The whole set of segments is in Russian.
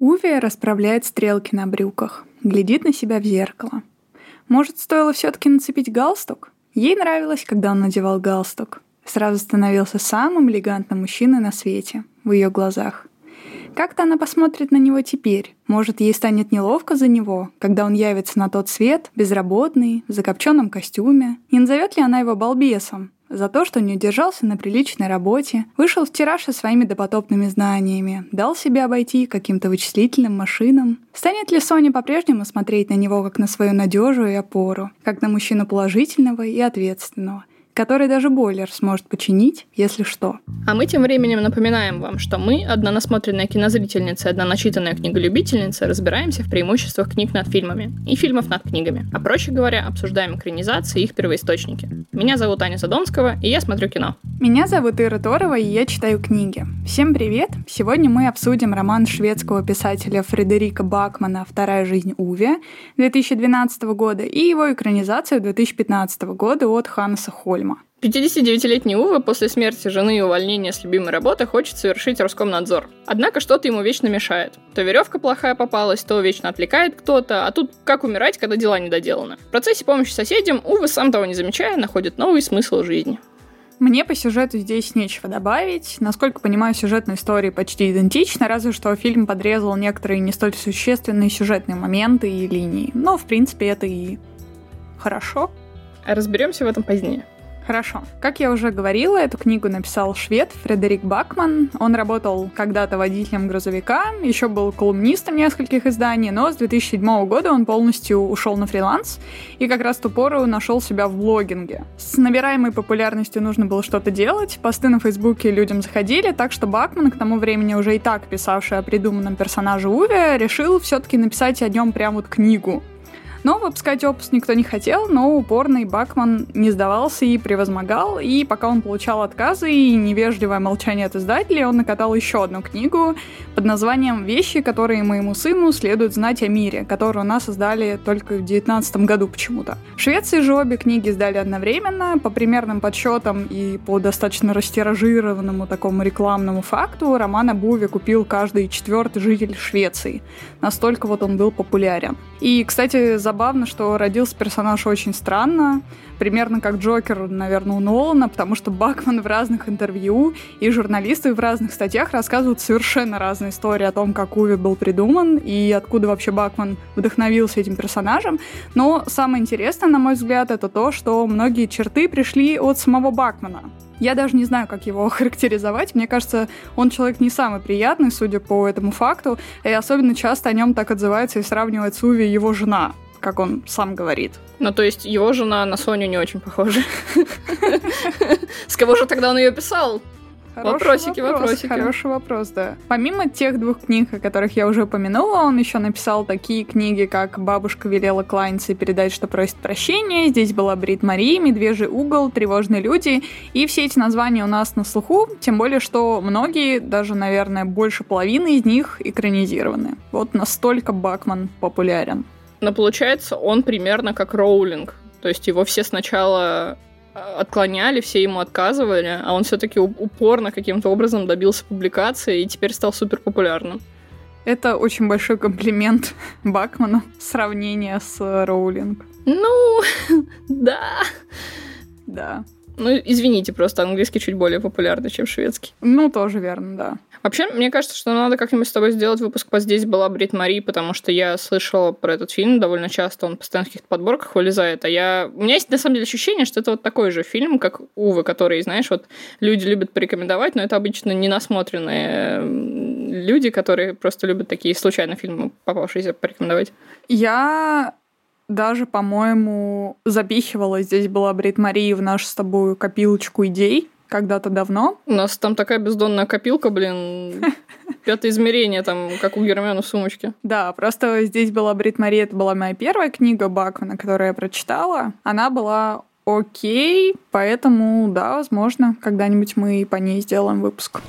Уви расправляет стрелки на брюках, глядит на себя в зеркало. Может, стоило все-таки нацепить галстук? Ей нравилось, когда он надевал галстук. Сразу становился самым элегантным мужчиной на свете, в ее глазах. Как-то она посмотрит на него теперь. Может, ей станет неловко за него, когда он явится на тот свет, безработный, в закопченном костюме. Не назовет ли она его балбесом? За то, что не удержался на приличной работе, вышел в тираж со своими допотопными знаниями, дал себя обойти каким-то вычислительным машинам. Станет ли Соня по-прежнему смотреть на него как на свою надежу и опору, как на мужчину положительного и ответственного? Который даже бойлер сможет починить, если что. А мы тем временем напоминаем вам, что мы, одна насмотренная кинозрительница и одна начитанная книголюбительница, разбираемся в преимуществах книг над фильмами и фильмов над книгами. А проще говоря, обсуждаем экранизации и их первоисточники. Меня зовут Аня Задонского, и я смотрю кино. Меня зовут Ира Торова, и я читаю книги. Всем привет! Сегодня мы обсудим роман шведского писателя Фредерика Бакмана «Вторая жизнь Уве» 2012 года и его экранизацию 2015 года от Ханнеса Хольма. 59-летний Ува после смерти жены и увольнения с любимой работы хочет совершить Роскомнадзор. Однако что-то ему вечно мешает. То веревка плохая попалась, то вечно отвлекает кто-то, а тут как умирать, когда дела не доделаны. В процессе помощи соседям Ува, сам того не замечая, находит новый смысл жизни. Мне по сюжету здесь нечего добавить. Насколько понимаю, сюжетная история почти идентична, разве что фильм подрезал некоторые не столь существенные сюжетные моменты и линии. Но, в принципе, это и хорошо. Разберемся в этом позднее. Хорошо. Как я уже говорила, эту книгу написал швед Фредерик Бакман. Он работал когда-то водителем грузовика, еще был колумнистом нескольких изданий, но с 2007 года он полностью ушел на фриланс и как раз ту пору нашел себя в блогинге. С набираемой популярностью нужно было что-то делать, посты на Фейсбуке людям заходили, так что Бакман, к тому времени уже и так писавший о придуманном персонаже Уве, решил все-таки написать о нем прям вот книгу. Но выпускать опус никто не хотел, но упорный Бакман не сдавался и превозмогал, и пока он получал отказы и невежливое молчание от издателей, он накатал еще одну книгу под названием «Вещи, которые моему сыну следует знать о мире», которую у нас создали только в 2019 году почему-то. В Швеции же обе книги сдали одновременно, по примерным подсчетам и по достаточно растиражированному такому рекламному факту, роман Буви купил каждый четвертый житель Швеции. Настолько вот он был популярен. И, кстати, за забавно, что родился персонаж очень странно, примерно как Джокер, наверное, у Нолана, потому что Бакман в разных интервью и журналисты в разных статьях рассказывают совершенно разные истории о том, как Уви был придуман и откуда вообще Бакман вдохновился этим персонажем. Но самое интересное, на мой взгляд, это то, что многие черты пришли от самого Бакмана. Я даже не знаю, как его характеризовать. Мне кажется, он человек не самый приятный, судя по этому факту, и особенно часто о нем так отзывается и сравнивает с Уви его жена как он сам говорит. Ну, то есть его жена на Соню не очень похожа. С кого же тогда он ее писал? Хороший вопросики, вопрос, вопросики. Хороший вопрос, да. Помимо тех двух книг, о которых я уже упомянула, он еще написал такие книги, как «Бабушка велела и передать, что просит прощения», «Здесь была Брит Мари», «Медвежий угол», «Тревожные люди». И все эти названия у нас на слуху, тем более, что многие, даже, наверное, больше половины из них экранизированы. Вот настолько Бакман популярен. Но получается, он примерно как Роулинг. То есть его все сначала а, отклоняли, все ему отказывали, а он все-таки упорно каким-то образом добился публикации и теперь стал супер популярным. Это очень большой комплимент Бакману, сравнение с Роулинг. Ну, да. Да. Ну, извините, просто английский чуть более популярный, чем шведский. Ну, тоже верно, да. Вообще, мне кажется, что надо как-нибудь с тобой сделать выпуск по «Здесь была Брит Мари», потому что я слышала про этот фильм довольно часто, он постоянно в каких-то подборках вылезает, а я... У меня есть, на самом деле, ощущение, что это вот такой же фильм, как Увы, который, знаешь, вот люди любят порекомендовать, но это обычно не насмотренные люди, которые просто любят такие случайно фильмы, попавшиеся, порекомендовать. Я даже, по-моему, запихивала здесь была Брит Марии в нашу с тобой копилочку идей когда-то давно. У нас там такая бездонная копилка, блин, пятое измерение, там, как у Гермиона в сумочке. Да, просто здесь была Брит Мария, это была моя первая книга Бакмана, которую я прочитала. Она была окей, поэтому, да, возможно, когда-нибудь мы по ней сделаем выпуск.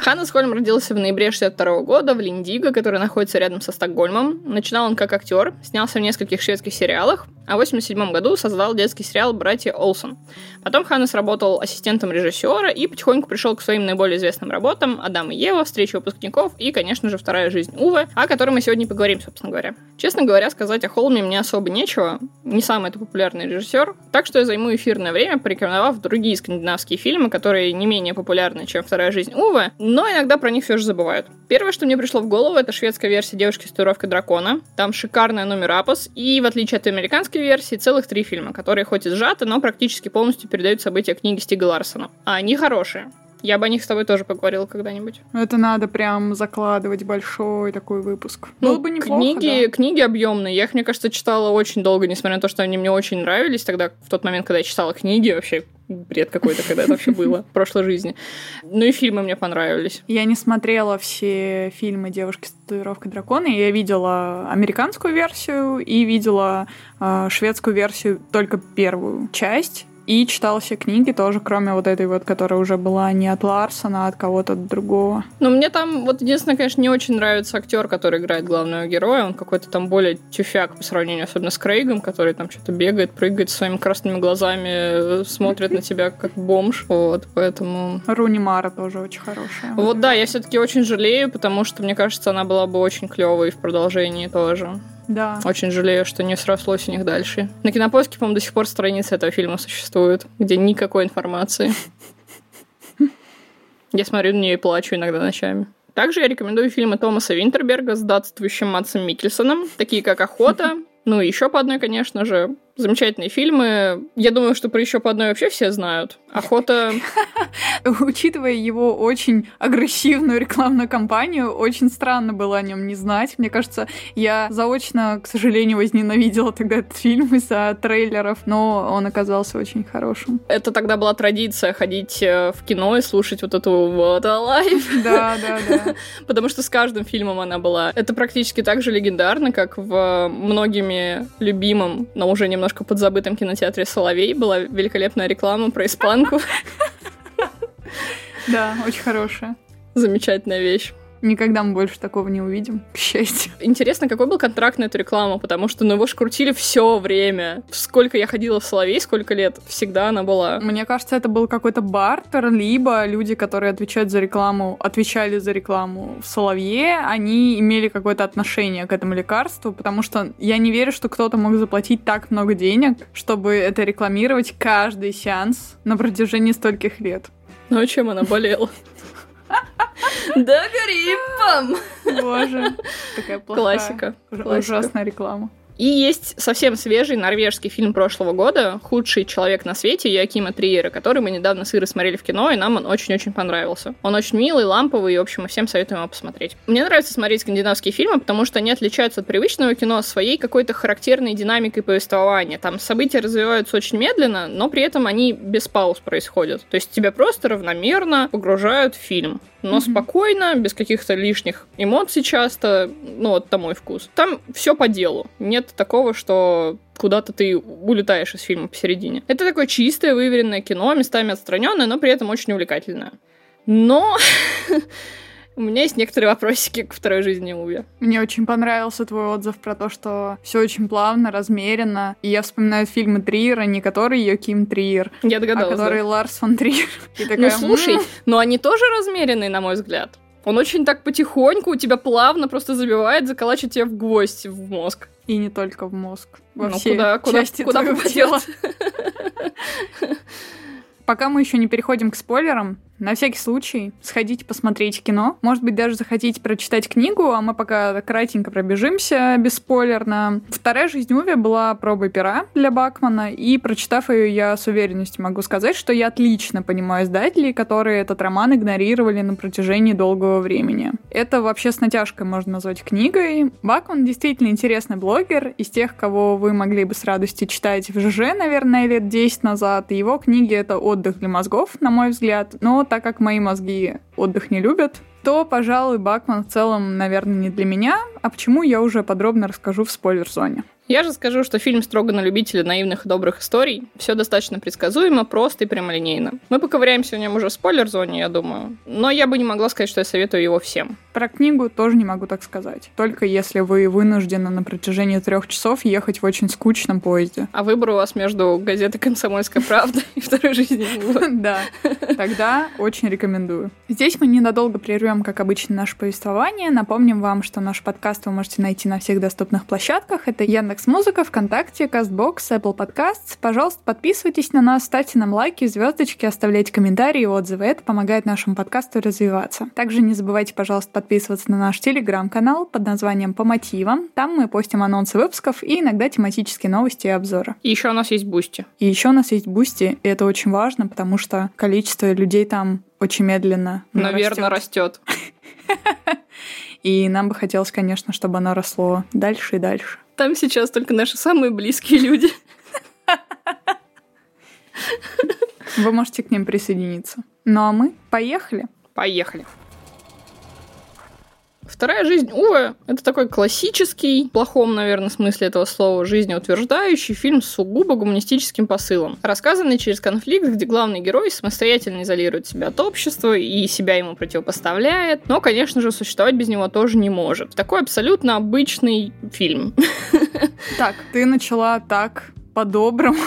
Ханнес Хольм родился в ноябре 62 года в Линдиго, который находится рядом со Стокгольмом. Начинал он как актер, снялся в нескольких шведских сериалах, а в 87 году создал детский сериал «Братья Олсен». Потом Ханнес работал ассистентом режиссера и потихоньку пришел к своим наиболее известным работам «Адам и Ева», «Встреча выпускников» и, конечно же, «Вторая жизнь Увы», о которой мы сегодня поговорим, собственно говоря. Честно говоря, сказать о Холме мне особо нечего. Не самый это популярный режиссер. Так что я займу эфирное время, порекомендовав другие скандинавские фильмы, которые не менее популярны, чем «Вторая жизнь Увы», но иногда про них все же забывают. Первое, что мне пришло в голову, это шведская версия «Девушки с татуировкой дракона». Там шикарная номер апос, и в отличие от американской версии, целых три фильма, которые хоть и сжаты, но практически полностью передают события книги Стига Ларсона. А они хорошие. Я бы о них с тобой тоже поговорила когда-нибудь. Это надо прям закладывать большой такой выпуск. Ну, Было бы неплохо, книги, да. книги объемные. Я их, мне кажется, читала очень долго, несмотря на то, что они мне очень нравились. Тогда, в тот момент, когда я читала книги, вообще бред какой-то, когда это вообще было в прошлой жизни. Ну и фильмы мне понравились. Я не смотрела все фильмы «Девушки с татуировкой дракона». Я видела американскую версию и видела э, шведскую версию, только первую часть. И читал все книги тоже, кроме вот этой вот, которая уже была не от Ларсона, а от кого-то другого. Ну, мне там, вот единственное, конечно, не очень нравится актер, который играет главного героя. Он какой-то там более тюфяк по сравнению, особенно с Крейгом, который там что-то бегает, прыгает своими красными глазами, смотрит на тебя как бомж. Вот, поэтому... Руни Мара тоже очень хорошая. Вот да, я все-таки очень жалею, потому что, мне кажется, она была бы очень клевой в продолжении тоже. Да. Очень жалею, что не срослось у них дальше. На кинопоиске, по-моему, до сих пор страницы этого фильма существуют, где никакой информации. Я смотрю на нее и плачу иногда ночами. Также я рекомендую фильмы Томаса Винтерберга с датствующим Матсом Микельсоном, такие как «Охота», ну и еще по одной, конечно же, замечательные фильмы. Я думаю, что про еще по одной вообще все знают. Охота... Учитывая его очень агрессивную рекламную кампанию, очень странно было о нем не знать. Мне кажется, я заочно, к сожалению, возненавидела тогда этот фильм из-за трейлеров, но он оказался очень хорошим. Это тогда была традиция ходить э, в кино и слушать вот эту вот Alive. Да, да, да. Потому что с каждым фильмом она была. Это практически так же легендарно, как в многими любимом, но уже немного немножко подзабытом кинотеатре «Соловей» была великолепная реклама про испанку. Да, очень хорошая. Замечательная вещь. Никогда мы больше такого не увидим, к счастью. Интересно, какой был контракт на эту рекламу, потому что ну, его ж крутили все время. Сколько я ходила в Соловей, сколько лет, всегда она была. Мне кажется, это был какой-то бартер, либо люди, которые отвечают за рекламу, отвечали за рекламу в Соловье, они имели какое-то отношение к этому лекарству, потому что я не верю, что кто-то мог заплатить так много денег, чтобы это рекламировать каждый сеанс на протяжении стольких лет. Ну а чем она болела? Да гриппом! Боже, такая плохая. Классика. Ужасная реклама. И есть совсем свежий норвежский фильм прошлого года «Худший человек на свете» Якима Триера, который мы недавно с Ирой смотрели в кино, и нам он очень-очень понравился. Он очень милый, ламповый, и, в общем, мы всем советуем его посмотреть. Мне нравится смотреть скандинавские фильмы, потому что они отличаются от привычного кино своей какой-то характерной динамикой повествования. Там события развиваются очень медленно, но при этом они без пауз происходят. То есть тебя просто равномерно погружают в фильм но mm-hmm. спокойно, без каких-то лишних эмоций часто, ну вот это мой вкус. Там все по делу. Нет такого, что куда-то ты улетаешь из фильма посередине. Это такое чистое, выверенное кино, местами отстраненное, но при этом очень увлекательное. Но У меня есть некоторые вопросики к второй жизни Уви. Мне очень понравился твой отзыв про то, что все очень плавно, размеренно. И я вспоминаю фильмы Триера, не который Йоким Триер, я догадалась, а который да. Ларс фон Триер. ну слушай, но они тоже размеренные, на мой взгляд. Он очень так потихоньку у тебя плавно просто забивает, заколачивает тебя в гвоздь в мозг. И не только в мозг. Во ну, все куда, куда, части куда тела. Пока мы еще не переходим к спойлерам, на всякий случай сходите посмотреть кино. Может быть, даже захотите прочитать книгу, а мы пока кратенько пробежимся бесспойлерно. Вторая жизнь Уви была пробой пера для Бакмана, и прочитав ее, я с уверенностью могу сказать, что я отлично понимаю издателей, которые этот роман игнорировали на протяжении долгого времени. Это вообще с натяжкой можно назвать книгой. Бакман действительно интересный блогер, из тех, кого вы могли бы с радостью читать в ЖЖ, наверное, лет 10 назад. Его книги — это отдых для мозгов, на мой взгляд, но так как мои мозги отдых не любят, то, пожалуй, Бакман в целом, наверное, не для меня, а почему я уже подробно расскажу в спойлер-зоне. Я же скажу, что фильм строго на любителя наивных и добрых историй. Все достаточно предсказуемо, просто и прямолинейно. Мы поковыряемся в нем уже в спойлер-зоне, я думаю. Но я бы не могла сказать, что я советую его всем. Про книгу тоже не могу так сказать. Только если вы вынуждены на протяжении трех часов ехать в очень скучном поезде. А выбор у вас между газетой «Комсомольская правда» и «Второй жизни». Да, тогда очень рекомендую. Здесь мы ненадолго прервем, как обычно, наше повествование. Напомним вам, что наш подкаст вы можете найти на всех доступных площадках. Это Яндекс Музыка, ВКонтакте, Кастбокс, Apple Podcasts. Пожалуйста, подписывайтесь на нас, ставьте нам лайки, звездочки, оставляйте комментарии и отзывы. Это помогает нашему подкасту развиваться. Также не забывайте, пожалуйста, подписываться на наш телеграм-канал под названием «По мотивам». Там мы постим анонсы выпусков и иногда тематические новости и обзоры. И еще у нас есть Boosty. И еще у нас есть Boosty, и это очень важно, потому что количество людей там очень медленно Наверное, растет. И нам бы хотелось, конечно, чтобы оно росло дальше и дальше. Там сейчас только наши самые близкие люди. Вы можете к ним присоединиться. Ну а мы поехали. Поехали. Вторая жизнь Уве — это такой классический, в плохом, наверное, смысле этого слова, жизнеутверждающий фильм с сугубо гуманистическим посылом, рассказанный через конфликт, где главный герой самостоятельно изолирует себя от общества и себя ему противопоставляет, но, конечно же, существовать без него тоже не может. Такой абсолютно обычный фильм. Так, ты начала так по-доброму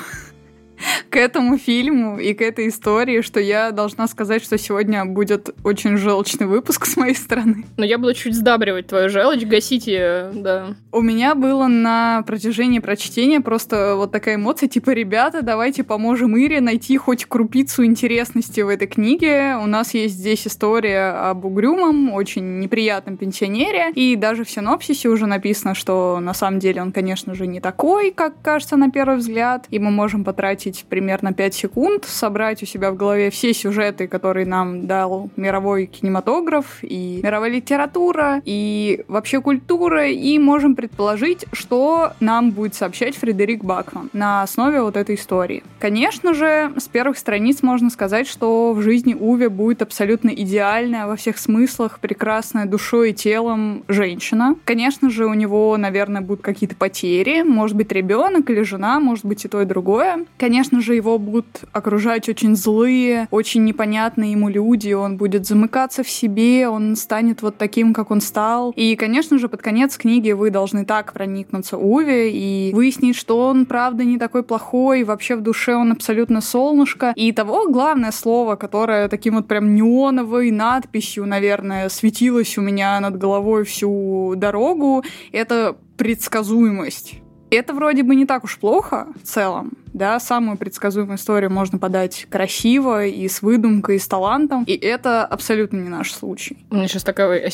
к этому фильму и к этой истории, что я должна сказать, что сегодня будет очень желчный выпуск с моей стороны. Но я буду чуть сдабривать твою желчь, гасить ее, да. У меня было на протяжении прочтения просто вот такая эмоция, типа, ребята, давайте поможем Ире найти хоть крупицу интересности в этой книге. У нас есть здесь история об угрюмом, очень неприятном пенсионере, и даже в синопсисе уже написано, что на самом деле он, конечно же, не такой, как кажется на первый взгляд, и мы можем потратить примерно 5 секунд, собрать у себя в голове все сюжеты, которые нам дал мировой кинематограф и мировая литература, и вообще культура, и можем предположить, что нам будет сообщать Фредерик Бакман на основе вот этой истории. Конечно же, с первых страниц можно сказать, что в жизни Уве будет абсолютно идеальная во всех смыслах, прекрасная душой и телом женщина. Конечно же, у него, наверное, будут какие-то потери, может быть, ребенок или жена, может быть, и то, и другое. Конечно же, его будут окружать очень злые, очень непонятные ему люди, он будет замыкаться в себе, он станет вот таким, как он стал. И, конечно же, под конец книги вы должны так проникнуться Уве и выяснить, что он, правда, не такой плохой, вообще в душе он абсолютно солнышко. И того главное слово, которое таким вот прям неоновой надписью, наверное, светилось у меня над головой всю дорогу, это предсказуемость. Это вроде бы не так уж плохо в целом, да, самую предсказуемую историю можно подать красиво и с выдумкой, и с талантом, и это абсолютно не наш случай. У меня сейчас такая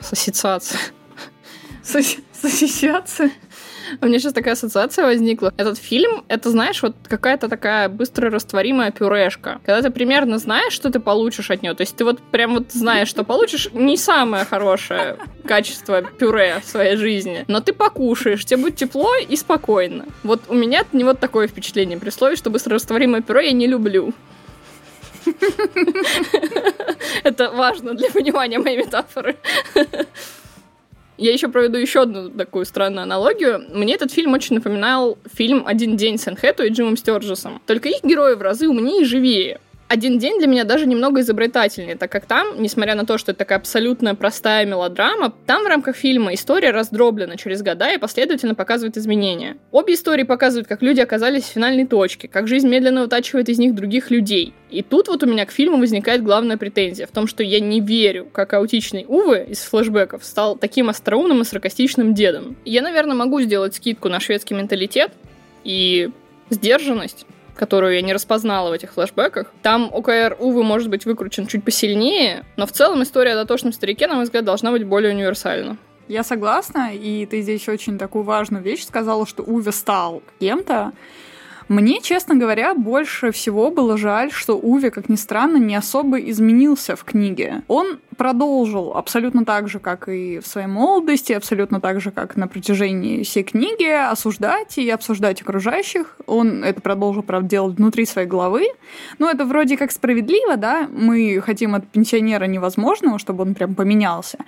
ассоциация. Ассоциация? У меня сейчас такая ассоциация возникла. Этот фильм, это, знаешь, вот какая-то такая быстро растворимая пюрешка. Когда ты примерно знаешь, что ты получишь от нее, то есть ты вот прям вот знаешь, что получишь не самое хорошее качество пюре в своей жизни, но ты покушаешь, тебе будет тепло и спокойно. Вот у меня не вот такое впечатление при слове, что быстрорастворимое пюре я не люблю. Это важно для понимания моей метафоры. Я еще проведу еще одну такую странную аналогию. Мне этот фильм очень напоминал фильм «Один день с Энхэту и Джимом Стёрджесом. Только их герои в разы умнее и живее. «Один день» для меня даже немного изобретательнее, так как там, несмотря на то, что это такая абсолютно простая мелодрама, там в рамках фильма история раздроблена через года и последовательно показывает изменения. Обе истории показывают, как люди оказались в финальной точке, как жизнь медленно вытачивает из них других людей. И тут вот у меня к фильму возникает главная претензия в том, что я не верю, как аутичный Увы из флэшбэков стал таким остроумным и саркастичным дедом. Я, наверное, могу сделать скидку на шведский менталитет и сдержанность, которую я не распознала в этих флешбеках. Там ОКР, увы, может быть выкручен чуть посильнее, но в целом история о дотошном старике, на мой взгляд, должна быть более универсальна. Я согласна, и ты здесь очень такую важную вещь сказала, что Уве стал кем-то, мне, честно говоря, больше всего было жаль, что Уве, как ни странно, не особо изменился в книге. Он продолжил абсолютно так же, как и в своей молодости, абсолютно так же, как на протяжении всей книги, осуждать и обсуждать окружающих. Он это продолжил, правда, делать внутри своей головы. Но это вроде как справедливо, да, мы хотим от пенсионера невозможного, чтобы он прям поменялся.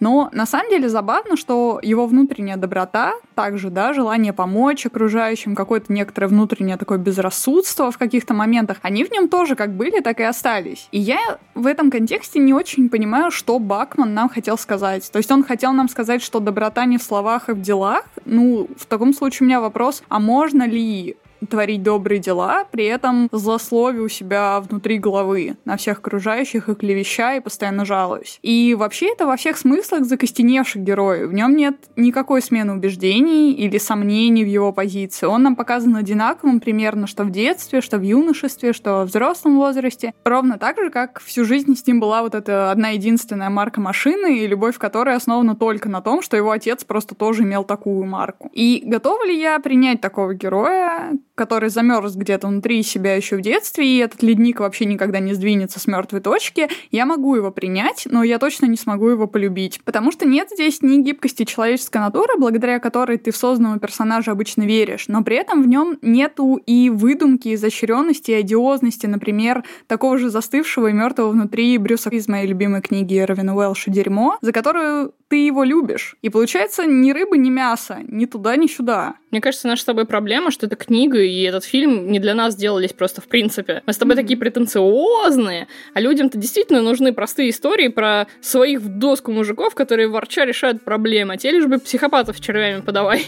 Но на самом деле забавно, что его внутренняя доброта, также, да, желание помочь окружающим, какое-то некоторое внутреннее такое безрассудство в каких-то моментах, они в нем тоже как были, так и остались. И я в этом контексте не очень понимаю, что Бакман нам хотел сказать. То есть он хотел нам сказать, что доброта не в словах, а в делах. Ну, в таком случае у меня вопрос, а можно ли творить добрые дела, при этом злословие у себя внутри головы на всех окружающих и клевеща, и постоянно жалуюсь. И вообще это во всех смыслах закостеневших героев. В нем нет никакой смены убеждений или сомнений в его позиции. Он нам показан одинаковым примерно, что в детстве, что в юношестве, что во взрослом возрасте. Ровно так же, как всю жизнь с ним была вот эта одна единственная марка машины, и любовь которой основана только на том, что его отец просто тоже имел такую марку. И готова ли я принять такого героя, который замерз где-то внутри себя еще в детстве, и этот ледник вообще никогда не сдвинется с мертвой точки, я могу его принять, но я точно не смогу его полюбить. Потому что нет здесь ни гибкости человеческой натуры, благодаря которой ты в созданного персонажа обычно веришь, но при этом в нем нету и выдумки, изощренности, и одиозности, например, такого же застывшего и мертвого внутри Брюса из моей любимой книги Равина Уэлша «Дерьмо», за которую ты его любишь. И получается ни рыбы, ни мяса, ни туда, ни сюда. Мне кажется, наша с тобой проблема, что эта книга и этот фильм не для нас делались просто в принципе. Мы с тобой mm-hmm. такие претенциозные, а людям-то действительно нужны простые истории про своих в доску мужиков, которые ворча решают проблемы. А те лишь бы психопатов червями подавай.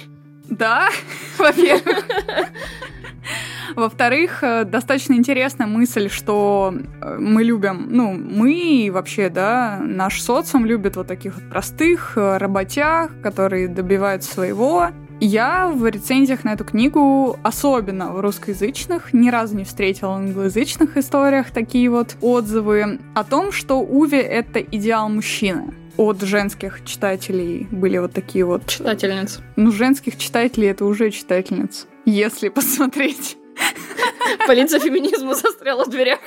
Да, во-первых. Во-вторых, э, достаточно интересная мысль, что э, мы любим, ну, мы и вообще, да, наш социум любит вот таких вот простых э, работяг, которые добиваются своего. Я в рецензиях на эту книгу, особенно в русскоязычных, ни разу не встретила в англоязычных историях такие вот отзывы о том, что Уви — это идеал мужчины от женских читателей были вот такие вот... Читательниц. Ну, женских читателей это уже читательниц, если посмотреть. Полиция феминизма застряла в дверях.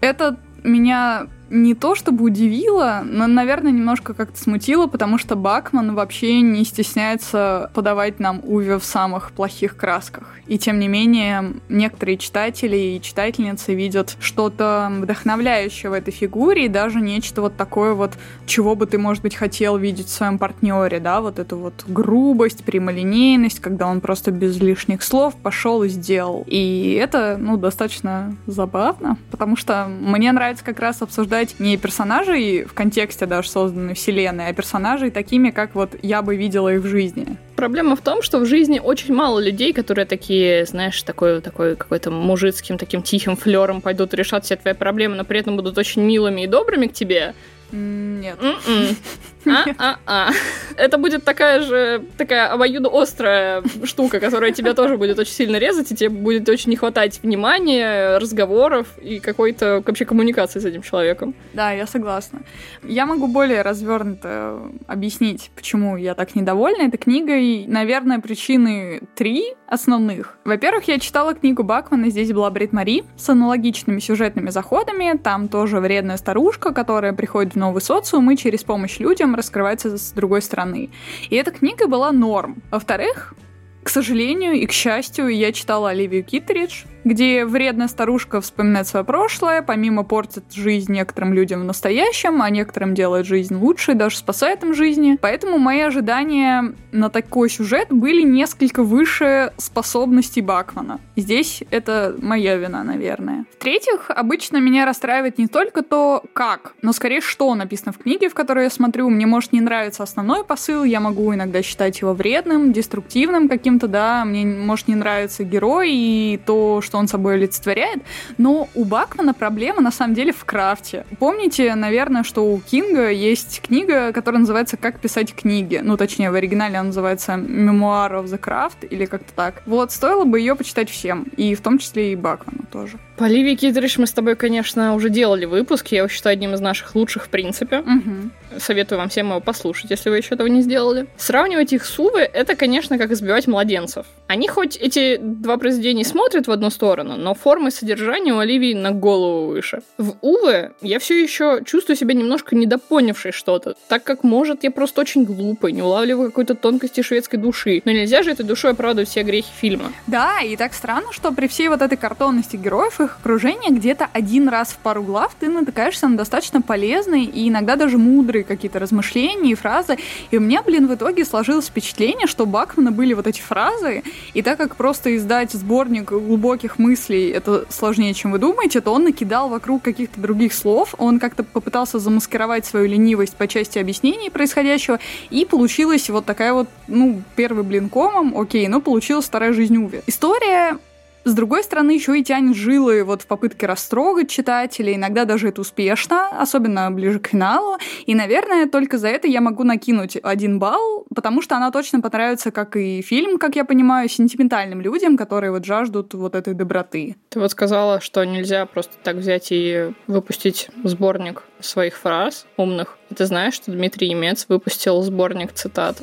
Это меня не то чтобы удивило, но, наверное, немножко как-то смутило, потому что Бакман вообще не стесняется подавать нам Уви в самых плохих красках. И тем не менее, некоторые читатели и читательницы видят что-то вдохновляющее в этой фигуре и даже нечто вот такое вот, чего бы ты, может быть, хотел видеть в своем партнере, да, вот эту вот грубость, прямолинейность, когда он просто без лишних слов пошел и сделал. И это, ну, достаточно забавно, потому что мне нравится как раз обсуждать не персонажей в контексте даже созданной вселенной, а персонажей такими, как вот я бы видела их в жизни. Проблема в том, что в жизни очень мало людей, которые такие, знаешь, такой, такой какой-то мужицким, таким тихим флером пойдут решать все твои проблемы, но при этом будут очень милыми и добрыми к тебе. Нет. А-а-а. Это будет такая же, такая обоюдоострая штука, которая тебя тоже будет очень сильно резать, и тебе будет очень не хватать внимания, разговоров и какой-то вообще коммуникации с этим человеком. Да, я согласна. Я могу более развернуто объяснить, почему я так недовольна этой книгой. Наверное, причины три основных. Во-первых, я читала книгу Бакмана, здесь была Брит Мари с аналогичными сюжетными заходами. Там тоже вредная старушка, которая приходит в новый социум и через помощь людям раскрывается с другой стороны. И эта книга была норм. Во-вторых, к сожалению и к счастью, я читала Оливию Китеридж, где вредная старушка вспоминает свое прошлое, помимо портит жизнь некоторым людям в настоящем, а некоторым делает жизнь лучше и даже спасает им жизни. Поэтому мои ожидания на такой сюжет были несколько выше способностей Бакмана. Здесь это моя вина, наверное. В-третьих, обычно меня расстраивает не только то, как, но скорее, что написано в книге, в которой я смотрю. Мне может не нравиться основной посыл, я могу иногда считать его вредным, деструктивным каким-то, да, мне может не нравиться герой и то, что что он собой олицетворяет, но у Бакмана проблема на самом деле в крафте. Помните, наверное, что у Кинга есть книга, которая называется «Как писать книги». Ну, точнее, в оригинале она называется «Memoir of the Craft» или как-то так. Вот, стоило бы ее почитать всем, и в том числе и Бакману тоже. По Ливии Китриш мы с тобой, конечно, уже делали выпуск. Я его считаю одним из наших лучших в принципе. Угу. Советую вам всем его послушать, если вы еще этого не сделали. Сравнивать их с Увы — это, конечно, как избивать младенцев. Они хоть эти два произведения смотрят в одну сторону, сторону, но формы содержания у Оливии на голову выше. В Уве я все еще чувствую себя немножко недопонявшей что-то, так как, может, я просто очень глупый, не улавливаю какой-то тонкости шведской души. Но нельзя же этой душой оправдывать все грехи фильма. Да, и так странно, что при всей вот этой картонности героев, их окружения, где-то один раз в пару глав ты натыкаешься на достаточно полезные и иногда даже мудрые какие-то размышления и фразы. И у меня, блин, в итоге сложилось впечатление, что Бакмана были вот эти фразы, и так как просто издать сборник глубоких мыслей это сложнее, чем вы думаете, то он накидал вокруг каких-то других слов, он как-то попытался замаскировать свою ленивость по части объяснений происходящего, и получилась вот такая вот, ну, первый блин комом, окей, но получилась вторая жизнь Уви. История с другой стороны, еще и тянет жилы вот в попытке растрогать читателей. Иногда даже это успешно, особенно ближе к финалу. И, наверное, только за это я могу накинуть один балл, потому что она точно понравится, как и фильм, как я понимаю, сентиментальным людям, которые вот жаждут вот этой доброты. Ты вот сказала, что нельзя просто так взять и выпустить сборник своих фраз умных. И ты знаешь, что Дмитрий Емец выпустил сборник цитат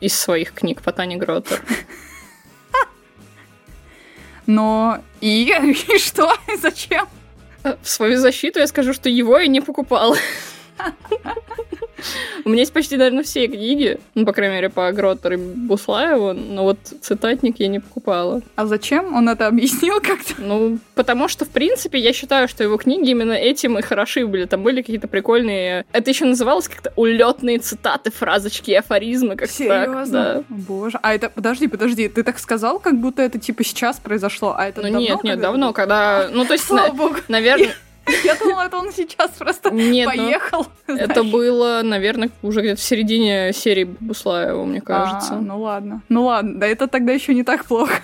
из своих книг по Тане Гротер. Но и, и что? Зачем? В свою защиту я скажу, что его я не покупала. У меня есть почти, наверное, все книги, ну, по крайней мере, по Гроттер и Буслаеву, но вот цитатник я не покупала. А зачем? Он это объяснил как-то? Ну, потому что, в принципе, я считаю, что его книги именно этим и хороши были. Там были какие-то прикольные... Это еще называлось как-то улетные цитаты, фразочки, афоризмы, как Серьезно? Да. Боже. А это... Подожди, подожди. Ты так сказал, как будто это, типа, сейчас произошло, а это Ну, давно нет, нет, давно, когда... Ну, то есть, на- наверное... Я думала, это он сейчас просто Нет, ну, поехал. Это знаешь. было, наверное, уже где-то в середине серии Буслаева, мне кажется. А, ну ладно. Ну ладно, да это тогда еще не так плохо.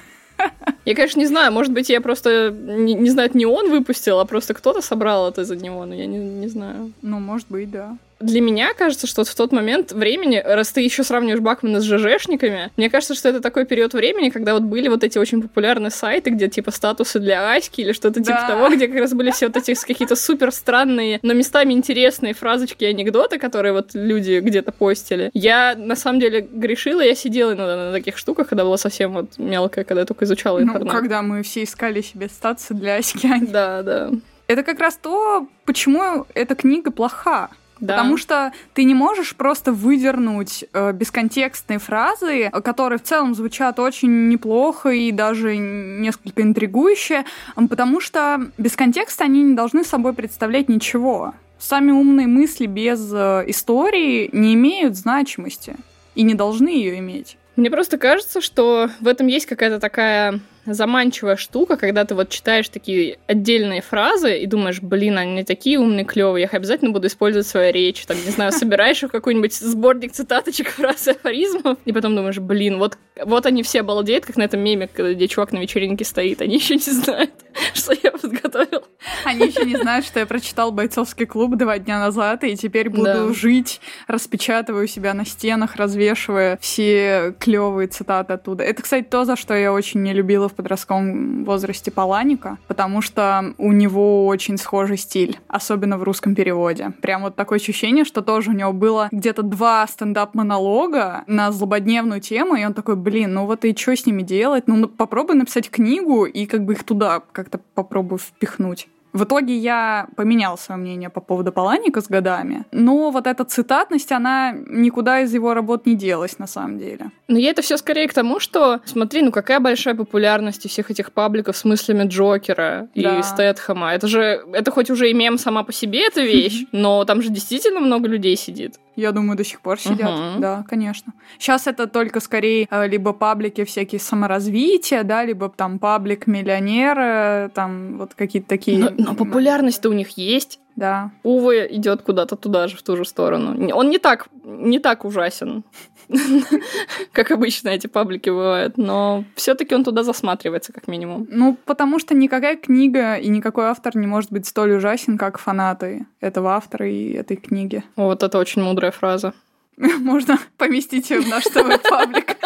Я, конечно, не знаю, может быть, я просто не, не знаю, это не он выпустил, а просто кто-то собрал это за него, но я не, не знаю. Ну, может быть, да. Для меня кажется, что вот в тот момент времени, раз ты еще сравниваешь Бакмана с ЖЖшниками, мне кажется, что это такой период времени, когда вот были вот эти очень популярные сайты, где типа статусы для Аськи или что-то типа Да. того, где как раз были все вот эти какие-то супер странные, но местами интересные фразочки и анекдоты, которые вот люди где-то постили. Я на самом деле грешила, я сидела иногда на таких штуках, когда была совсем вот мелкая, когда я только изучала Ну, интернет. когда мы все искали себе статусы для Аськи. Да, да. Это как раз то, почему эта книга плоха. Да. Потому что ты не можешь просто выдернуть э, бесконтекстные фразы, которые в целом звучат очень неплохо и даже несколько интригующе, потому что без контекста они не должны собой представлять ничего. Сами умные мысли без э, истории не имеют значимости и не должны ее иметь. Мне просто кажется, что в этом есть какая-то такая заманчивая штука, когда ты вот читаешь такие отдельные фразы и думаешь, блин, они такие умные, клевые, я их обязательно буду использовать в своей речи. Там, не знаю, собираешь их в какой-нибудь сборник цитаточек, фраз и афоризмов, и потом думаешь, блин, вот, вот они все обалдеют, как на этом меме, где чувак на вечеринке стоит. Они еще не знают, что я подготовил. Они еще не знают, что я прочитал бойцовский клуб два дня назад, и теперь буду Да. жить, распечатываю себя на стенах, развешивая все клевые цитаты оттуда. Это, кстати, то, за что я очень не любила в подростковом возрасте Паланика, потому что у него очень схожий стиль, особенно в русском переводе. Прям вот такое ощущение, что тоже у него было где-то два стендап-монолога на злободневную тему, и он такой, блин, ну вот и что с ними делать? Ну, попробуй написать книгу и как бы их туда как-то попробую впихнуть. В итоге я поменял свое мнение по поводу Паланика с годами, но вот эта цитатность, она никуда из его работ не делась на самом деле. Но я это все скорее к тому, что, смотри, ну какая большая популярность у всех этих пабликов с мыслями Джокера Да. и Стэтхэма. Это же, это хоть уже и мем сама по себе эта вещь, но там же действительно много людей сидит. Я думаю, до сих пор сидят. Мгм. Да, конечно. Сейчас это только скорее э, либо паблики всякие саморазвития, да, либо там паблик миллионера, там вот какие-то такие. Но, но популярность-то у них есть. Да. Увы, идет куда-то туда же, в ту же сторону. Он не так, не так ужасен, как обычно эти паблики бывают, но все-таки он туда засматривается, как минимум. Ну, потому что никакая книга и никакой автор не может быть столь ужасен, как фанаты этого автора и этой книги. Вот это очень мудрая фраза. Можно поместить ее в наш свой паблик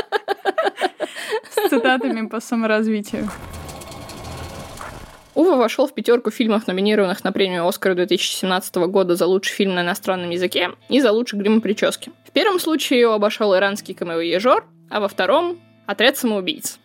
с цитатами по саморазвитию. Ува вошел в пятерку фильмов, номинированных на премию Оскара 2017 года за лучший фильм на иностранном языке и за лучший грим и прически. В первом случае его обошел иранский камевоежор, а во втором — отряд самоубийц.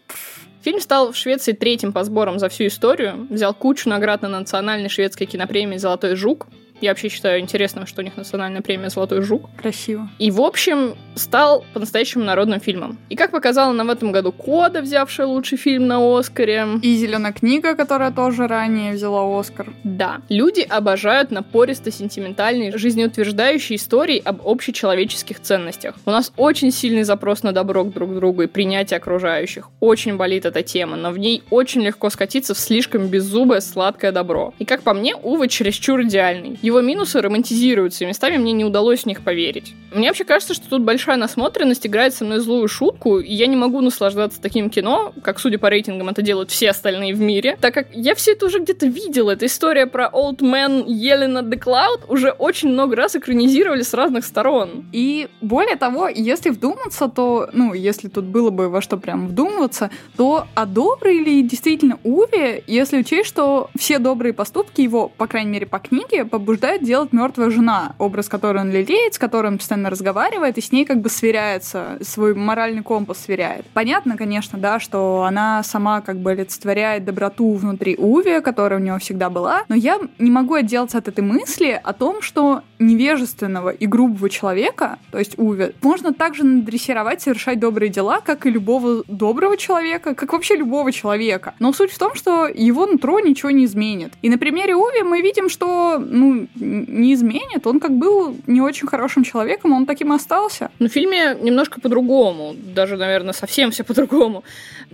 Фильм стал в Швеции третьим по сборам за всю историю, взял кучу наград на национальной шведской кинопремии «Золотой жук», я вообще считаю интересным, что у них национальная премия «Золотой жук». Красиво. И, в общем, стал по-настоящему народным фильмом. И, как показала нам в этом году Кода, взявшая лучший фильм на Оскаре. И «Зеленая книга», которая тоже ранее взяла Оскар. Да. Люди обожают напористо-сентиментальные, жизнеутверждающие истории об общечеловеческих ценностях. У нас очень сильный запрос на добро к друг другу и принятие окружающих. Очень болит эта тема, но в ней очень легко скатиться в слишком беззубое сладкое добро. И, как по мне, Увы чересчур идеальный. Его минусы романтизируются, и местами мне не удалось в них поверить. Мне вообще кажется, что тут большая насмотренность играет со мной злую шутку, и я не могу наслаждаться таким кино, как, судя по рейтингам, это делают все остальные в мире, так как я все это уже где-то видела. Эта история про Old Man at the Cloud уже очень много раз экранизировали с разных сторон. И более того, если вдуматься, то, ну, если тут было бы во что прям вдумываться, то а добрый ли действительно Уви, если учесть, что все добрые поступки его, по крайней мере, по книге, побуждают побуждает делать мертвая жена, образ которой он лелеет, с которым он постоянно разговаривает, и с ней как бы сверяется, свой моральный компас сверяет. Понятно, конечно, да, что она сама как бы олицетворяет доброту внутри Уви, которая у него всегда была, но я не могу отделаться от этой мысли о том, что невежественного и грубого человека, то есть Уви, можно также надрессировать совершать добрые дела, как и любого доброго человека, как вообще любого человека. Но суть в том, что его нутро ничего не изменит. И на примере Уви мы видим, что, ну, не изменит. Он как был не очень хорошим человеком, он таким остался. Но в фильме немножко по-другому. Даже, наверное, совсем все по-другому.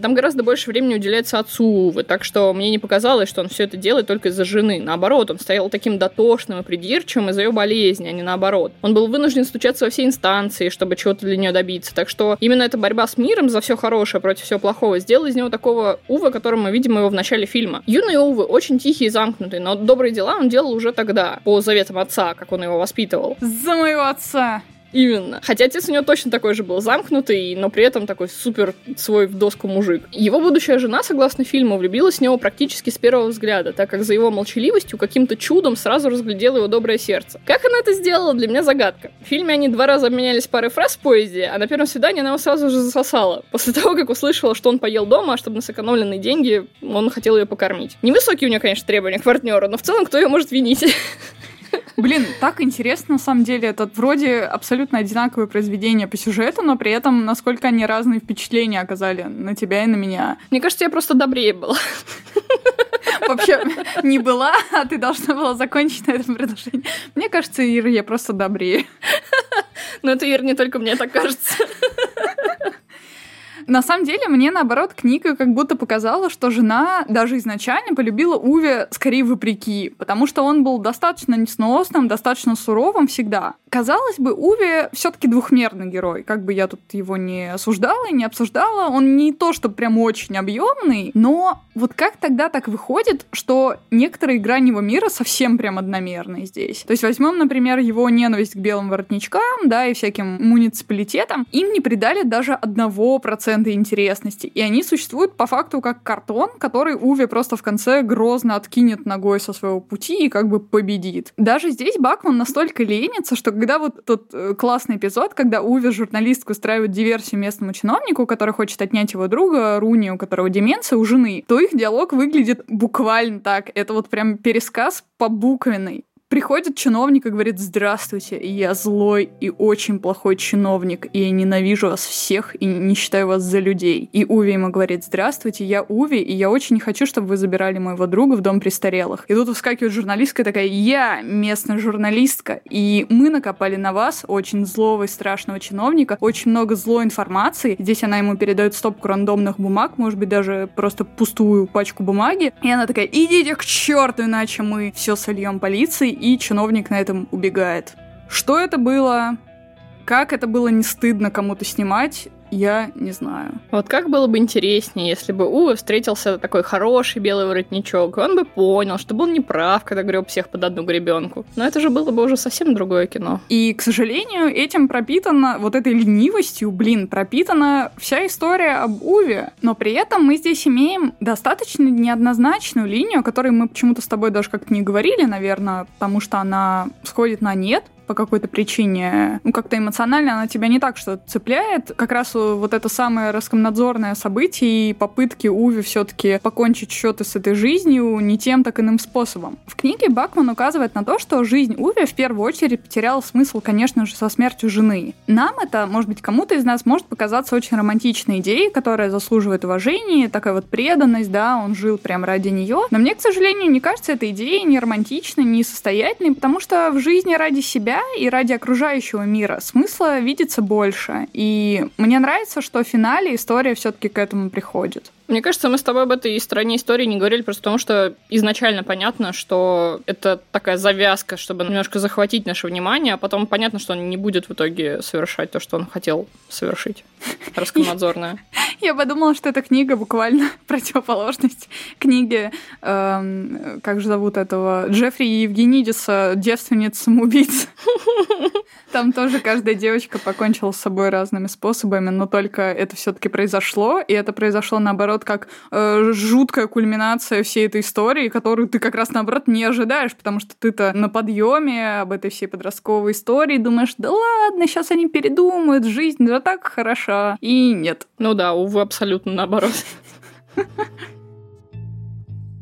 Там гораздо больше времени уделяется отцу Увы, так что мне не показалось, что он все это делает только из-за жены. Наоборот, он стоял таким дотошным и придирчивым из-за ее болезни, а не наоборот. Он был вынужден стучаться во все инстанции, чтобы чего-то для нее добиться. Так что именно эта борьба с миром за все хорошее против всего плохого сделала из него такого Увы, которым мы видим его в начале фильма. Юный Увы очень тихий и замкнутый, но добрые дела он делал уже тогда по заветам отца, как он его воспитывал. За моего отца! Именно. Хотя отец у него точно такой же был замкнутый, но при этом такой супер свой в доску мужик. Его будущая жена, согласно фильму, влюбилась в него практически с первого взгляда, так как за его молчаливостью каким-то чудом сразу разглядела его доброе сердце. Как она это сделала, для меня загадка. В фильме они два раза обменялись парой фраз в поезде, а на первом свидании она его сразу же засосала. После того, как услышала, что он поел дома, а чтобы на сэкономленные деньги он хотел ее покормить. Невысокие у нее, конечно, требования к партнеру, но в целом кто ее может винить? Блин, так интересно, на самом деле. Это вроде абсолютно одинаковые произведения по сюжету, но при этом насколько они разные впечатления оказали на тебя и на меня. Мне кажется, я просто добрее была. Вообще не была, а ты должна была закончить на этом предложении. Мне кажется, Ира, я просто добрее. Но это, Ира, не только мне так кажется. На самом деле, мне, наоборот, книга как будто показала, что жена даже изначально полюбила Уве скорее вопреки, потому что он был достаточно несносным, достаточно суровым всегда. Казалось бы, Уве все таки двухмерный герой. Как бы я тут его не осуждала и не обсуждала, он не то, что прям очень объемный, но вот как тогда так выходит, что некоторые грани его мира совсем прям одномерные здесь? То есть возьмем, например, его ненависть к белым воротничкам, да, и всяким муниципалитетам. Им не придали даже одного процента интересности. И они существуют по факту как картон, который Уве просто в конце грозно откинет ногой со своего пути и как бы победит. Даже здесь Бакман настолько ленится, что когда вот тот э, классный эпизод, когда Уве журналистку устраивает диверсию местному чиновнику, который хочет отнять его друга, Руни, у которого деменция, у жены, то их диалог выглядит буквально так. Это вот прям пересказ по буквенной. Приходит чиновник и говорит, здравствуйте, я злой и очень плохой чиновник, и я ненавижу вас всех и не считаю вас за людей. И Уви ему говорит, здравствуйте, я Уви, и я очень не хочу, чтобы вы забирали моего друга в дом престарелых. И тут вскакивает журналистка такая, я местная журналистка, и мы накопали на вас очень злого и страшного чиновника, очень много злой информации. Здесь она ему передает стопку рандомных бумаг, может быть, даже просто пустую пачку бумаги. И она такая, идите к черту, иначе мы все сольем полиции и чиновник на этом убегает. Что это было? Как это было не стыдно кому-то снимать? Я не знаю. Вот как было бы интереснее, если бы Увы встретился такой хороший белый воротничок, и он бы понял, что был неправ, когда греб всех под одну гребенку. Но это же было бы уже совсем другое кино. И, к сожалению, этим пропитана, вот этой ленивостью, блин, пропитана вся история об Уве. Но при этом мы здесь имеем достаточно неоднозначную линию, о которой мы почему-то с тобой даже как-то не говорили, наверное, потому что она сходит на нет по какой-то причине, ну, как-то эмоционально она тебя не так что цепляет. Как раз вот это самое раскомнадзорное событие и попытки Уви все-таки покончить счеты с этой жизнью не тем, так иным способом. В книге Бакман указывает на то, что жизнь Уви в первую очередь потеряла смысл, конечно же, со смертью жены. Нам это, может быть, кому-то из нас может показаться очень романтичной идеей, которая заслуживает уважения, такая вот преданность, да, он жил прям ради нее. Но мне, к сожалению, не кажется эта идея ни романтичной, ни состоятельной, потому что в жизни ради себя и ради окружающего мира смысла видится больше. И мне нравится, что в финале история все-таки к этому приходит. Мне кажется, мы с тобой об этой стороне истории не говорили просто потому, что изначально понятно, что это такая завязка, чтобы немножко захватить наше внимание, а потом понятно, что он не будет в итоге совершать то, что он хотел совершить. Роскомнадзорная. Я подумала, что эта книга буквально противоположность книге, эм, как же зовут этого, Джеффри Евгенидиса «Девственниц самоубийц». Там тоже каждая девочка покончила с собой разными способами, но только это все таки произошло, и это произошло, наоборот, как э, жуткая кульминация всей этой истории, которую ты как раз, наоборот, не ожидаешь, потому что ты-то на подъеме об этой всей подростковой истории думаешь, да ладно, сейчас они передумают, жизнь да так хороша. И нет. Ну да, увы, абсолютно наоборот.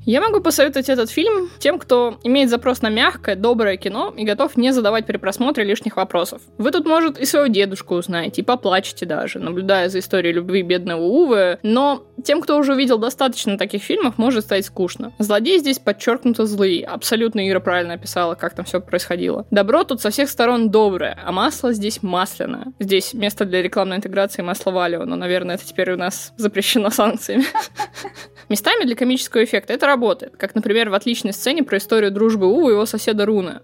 Я могу посоветовать этот фильм тем, кто имеет запрос на мягкое, доброе кино и готов не задавать при просмотре лишних вопросов. Вы тут, может, и своего дедушку узнаете, и поплачете даже, наблюдая за историей любви бедного Увы, но тем, кто уже увидел достаточно таких фильмов, может стать скучно. Злодеи здесь подчеркнуто злые, абсолютно Ира правильно описала, как там все происходило. Добро тут со всех сторон доброе, а масло здесь масляное. Здесь место для рекламной интеграции масла Валио, но, наверное, это теперь у нас запрещено санкциями. Местами для комического эффекта это работает, как, например, в отличной сцене про историю дружбы У и его соседа Руна.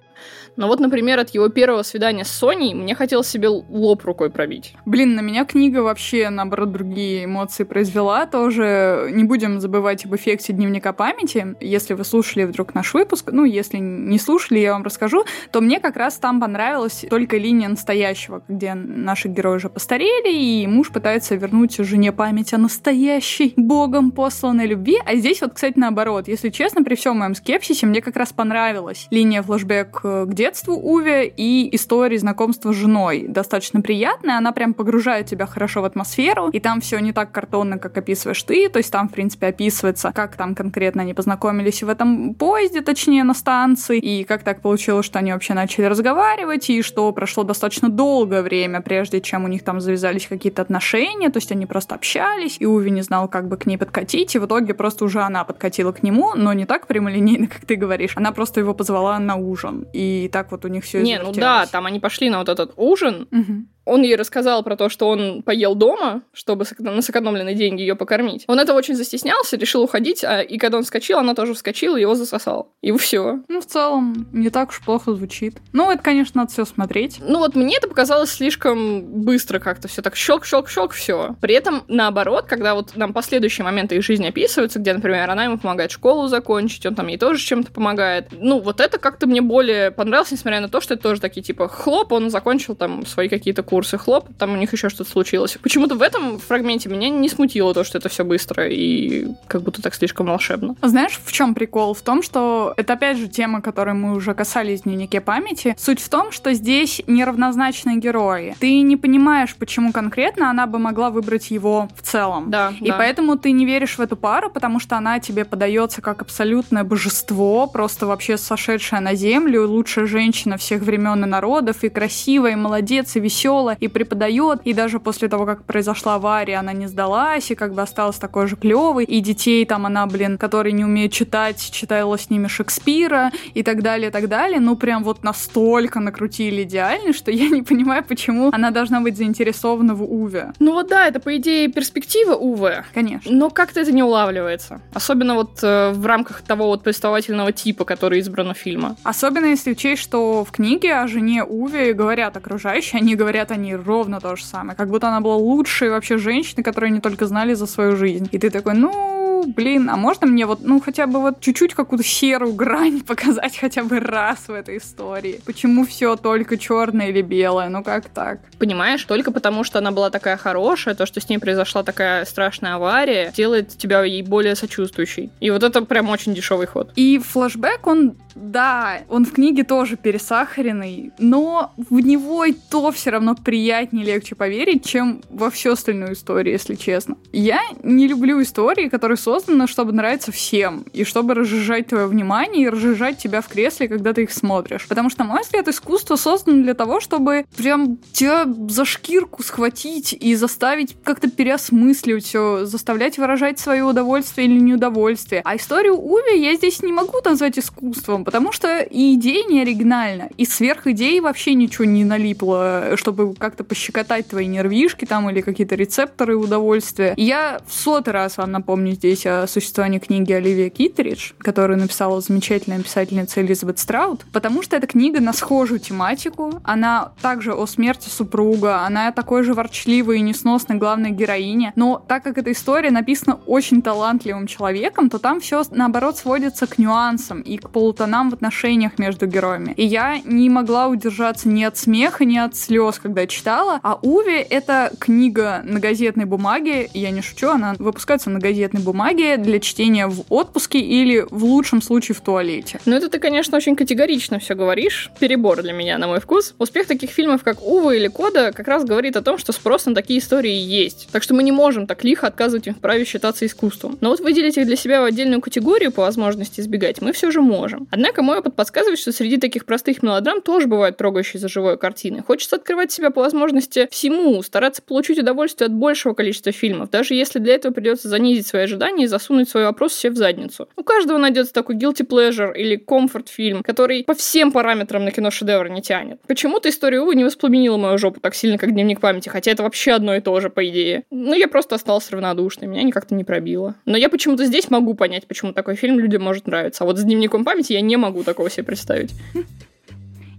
Но вот, например, от его первого свидания с Соней мне хотелось себе лоб рукой пробить. Блин, на меня книга вообще, наоборот, другие эмоции произвела. Тоже не будем забывать об эффекте дневника памяти. Если вы слушали вдруг наш выпуск, ну, если не слушали, я вам расскажу, то мне как раз там понравилась только линия настоящего, где наши герои уже постарели, и муж пытается вернуть жене память о настоящей, богом посланной любви. А здесь вот, кстати, наоборот. Если честно, при всем моем скепсисе, мне как раз понравилась линия флешбэк к детству Уве и истории знакомства с женой. Достаточно приятная, она прям погружает тебя хорошо в атмосферу, и там все не так картонно, как описываешь ты, то есть там, в принципе, описывается, как там конкретно они познакомились в этом поезде, точнее, на станции, и как так получилось, что они вообще начали разговаривать, и что прошло достаточно долгое время, прежде чем у них там завязались какие-то отношения, то есть они просто общались, и Уви не знал, как бы к ней подкатить, и в итоге просто уже она подкатила к нему, но не так прямолинейно, как ты говоришь. Она просто его позвала на ужин. И так вот у них все Не, ну да, там они пошли на вот этот ужин, угу. Он ей рассказал про то, что он поел дома, чтобы на сэкономленные деньги ее покормить. Он этого очень застеснялся, решил уходить, а, и когда он вскочил, она тоже вскочила, его засосал. И все. Ну, в целом, не так уж плохо звучит. Ну, это, конечно, надо все смотреть. Ну, вот мне это показалось слишком быстро как-то все так щелк, щелк, щелк, все. При этом, наоборот, когда вот нам последующие моменты их жизни описываются, где, например, она ему помогает школу закончить, он там ей тоже чем-то помогает. Ну, вот это как-то мне более понравилось, несмотря на то, что это тоже такие, типа, хлоп, он закончил там свои какие-то курсы курсы хлоп, там у них еще что-то случилось. Почему-то в этом фрагменте меня не смутило то, что это все быстро и как будто так слишком волшебно. Знаешь, в чем прикол? В том, что это опять же тема, которой мы уже касались в дневнике памяти. Суть в том, что здесь неравнозначные герои. Ты не понимаешь, почему конкретно она бы могла выбрать его в целом. Да. И да. поэтому ты не веришь в эту пару, потому что она тебе подается как абсолютное божество, просто вообще сошедшая на землю, лучшая женщина всех времен и народов, и красивая, и молодец, и веселая школа и преподает, и даже после того, как произошла авария, она не сдалась, и как бы осталась такой же клевой, и детей там она, блин, которые не умеют читать, читала с ними Шекспира, и так далее, и так далее, ну прям вот настолько накрутили идеально, что я не понимаю, почему она должна быть заинтересована в Уве. Ну вот да, это по идее перспектива Уве. Конечно. Но как-то это не улавливается. Особенно вот э, в рамках того вот повествовательного типа, который избран у фильма. Особенно если учесть, что в книге о жене Уве говорят окружающие, они говорят они ровно то же самое. Как будто она была лучшей вообще женщиной, которую они только знали за свою жизнь. И ты такой, ну, блин, а можно мне вот, ну, хотя бы вот чуть-чуть какую-то серую грань показать хотя бы раз в этой истории? Почему все только черное или белое? Ну, как так? Понимаешь, только потому, что она была такая хорошая, то, что с ней произошла такая страшная авария, делает тебя ей более сочувствующей. И вот это прям очень дешевый ход. И флэшбэк, он Да, он в книге тоже пересахаренный, но в него и то все равно приятнее легче поверить, чем во всю остальную историю, если честно. Я не люблю истории, которые созданы, чтобы нравиться всем, и чтобы разжижать твое внимание и разжижать тебя в кресле, когда ты их смотришь. Потому что, на мой взгляд, искусство создано для того, чтобы прям тебя за шкирку схватить и заставить как-то переосмысливать все, заставлять выражать свое удовольствие или неудовольствие. А историю Уви я здесь не могу назвать искусством, потому что и идея не оригинальна, и сверх идеи вообще ничего не налипло, чтобы как-то пощекотать твои нервишки там или какие-то рецепторы удовольствия. Я в сотый раз вам напомню здесь о существовании книги Оливия Китридж, которую написала замечательная писательница Элизабет Страут, потому что эта книга на схожую тематику, она также о смерти супруга, она такой же ворчливой и несносной главной героине, но так как эта история написана очень талантливым человеком, то там все наоборот сводится к нюансам и к полутонам в отношениях между героями. И я не могла удержаться ни от смеха, ни от слез, когда читала. А Уви — это книга на газетной бумаге, я не шучу, она выпускается на газетной бумаге для чтения в отпуске или в лучшем случае в туалете. Ну это ты, конечно, очень категорично все говоришь. Перебор для меня, на мой вкус. Успех таких фильмов, как Ува или Кода, как раз говорит о том, что спрос на такие истории есть. Так что мы не можем так лихо отказывать им в праве считаться искусством. Но вот выделить их для себя в отдельную категорию по возможности избегать мы все же можем. Однако мой опыт подсказывает, что среди таких простых мелодрам тоже бывают трогающие за живое картины. Хочется открывать себя по возможности всему, стараться получить удовольствие от большего количества фильмов, даже если для этого придется занизить свои ожидания и засунуть свой вопрос себе в задницу. У каждого найдется такой guilty pleasure или comfort фильм, который по всем параметрам на кино шедевр не тянет. Почему-то история Увы не воспламенила мою жопу так сильно, как дневник памяти, хотя это вообще одно и то же, по идее. Ну, я просто осталась равнодушной, меня никак-то не пробило. Но я почему-то здесь могу понять, почему такой фильм людям может нравиться. А вот с дневником памяти я не могу такого себе представить.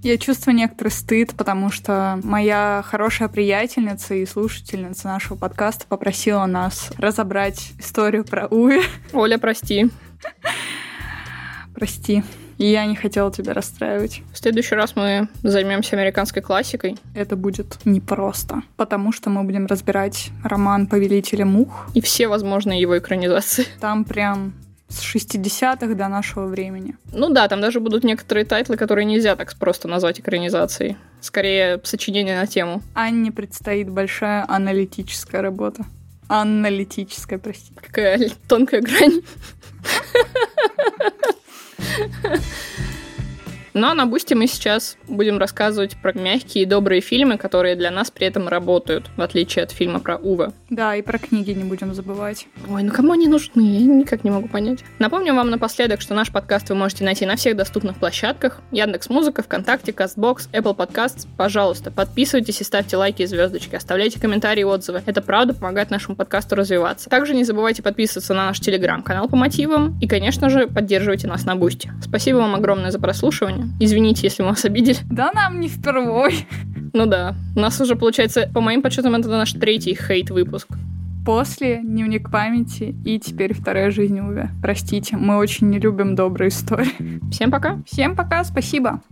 Я чувствую некоторый стыд, потому что моя хорошая приятельница и слушательница нашего подкаста попросила нас разобрать историю про Уи. Оля, прости. Прости. И я не хотела тебя расстраивать. В следующий раз мы займемся американской классикой. Это будет непросто, потому что мы будем разбирать роман «Повелителя мух». И все возможные его экранизации. Там прям с 60-х до нашего времени. Ну да, там даже будут некоторые title ы, которые нельзя так просто назвать экранизацией. Скорее, сочинение на тему. Анне предстоит большая аналитическая работа. Аналитическая, простите. Какая тонкая грань. Но на Boosty мы сейчас будем рассказывать про мягкие и добрые фильмы, которые для нас при этом работают, в отличие от фильма про Уве. Да, и про книги не будем забывать. Ой, ну кому они нужны? Я никак не могу понять. Напомню вам напоследок, что наш подкаст вы можете найти на всех доступных площадках. Яндекс Музыка, ВКонтакте, Кастбокс, Apple Podcasts. Пожалуйста, подписывайтесь и ставьте лайки и звездочки, оставляйте комментарии и отзывы. Это правда помогает нашему подкасту развиваться. Также не забывайте подписываться на наш телеграм-канал по мотивам и, конечно же, поддерживайте нас на Бусте. Спасибо вам огромное за прослушивание. Извините, если мы вас обидели. Да нам не впервой. Ну да. У нас уже, получается, по моим подсчетам, это наш третий хейт-выпуск. После дневник памяти и теперь вторая жизнь Уве. Простите, мы очень не любим добрые истории. Всем пока. Всем пока, спасибо.